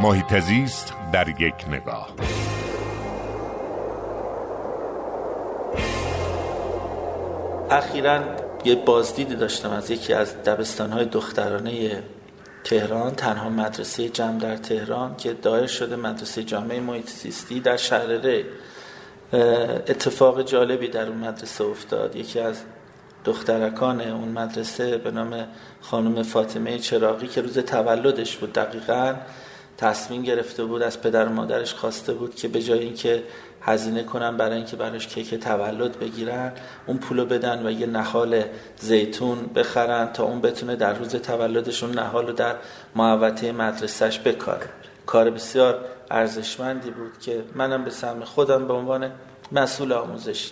محیط زیست در یک نگاه. اخیرا یه بازدیدی داشتم از یکی از دبستانهای دخترانه تهران تنها مدرسه جمع در تهران که دایر شده مدرسه جامعه محیط زیستی در شهر ری اتفاق جالبی در اون مدرسه افتاد. یکی از دخترکان اون مدرسه به نام خانم فاطمه چراقی که روز تولدش بود دقیقا تصمیم گرفته بود از پدر و مادرش خواسته بود که به جای اینکه هزینه کنن برای اینکه براش کیک تولد بگیرن اون پولو بدن و یه نهال زیتون بخرن تا اون بتونه در روز تولدشون نهال رو در محوطه مدرسهش بکاره. کار بسیار ارزشمندی بود که منم به سهم خودم به عنوان مسئول آموزش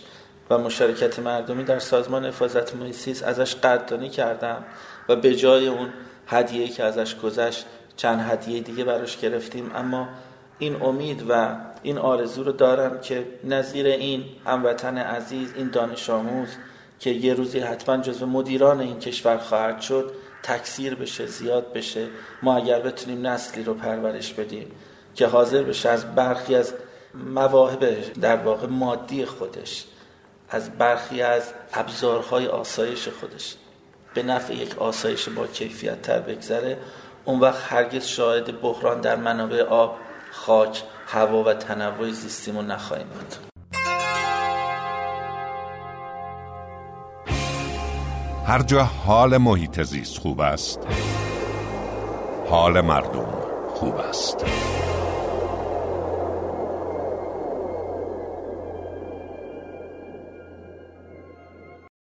و مشارکت مردمی در سازمان حفاظت محیط ازش قدردانی کردم و به جای اون هدیه‌ای که ازش گذشت چند هدیه دیگه براش گرفتیم. اما این امید و این آرزو رو دارم که نظیر این هموطن عزیز این دانش آموز که یه روزی حتما جزو مدیران این کشور خواهد شد تکثیر بشه زیاد بشه. ما اگر بتونیم نسلی رو پرورش بدیم که حاضر بشه از برخی از مواهب در واقع مادی خودش از برخی از ابزارهای آسایش خودش به نفع یک آسایش با کیفیت تر بگذره. اون وقت هرگز شاهد بحران در منابع آب خاک هوا و تنوع زیستیمون نخواهیم بود. هر جا حال محیط زیست خوب است حال مردم خوب است.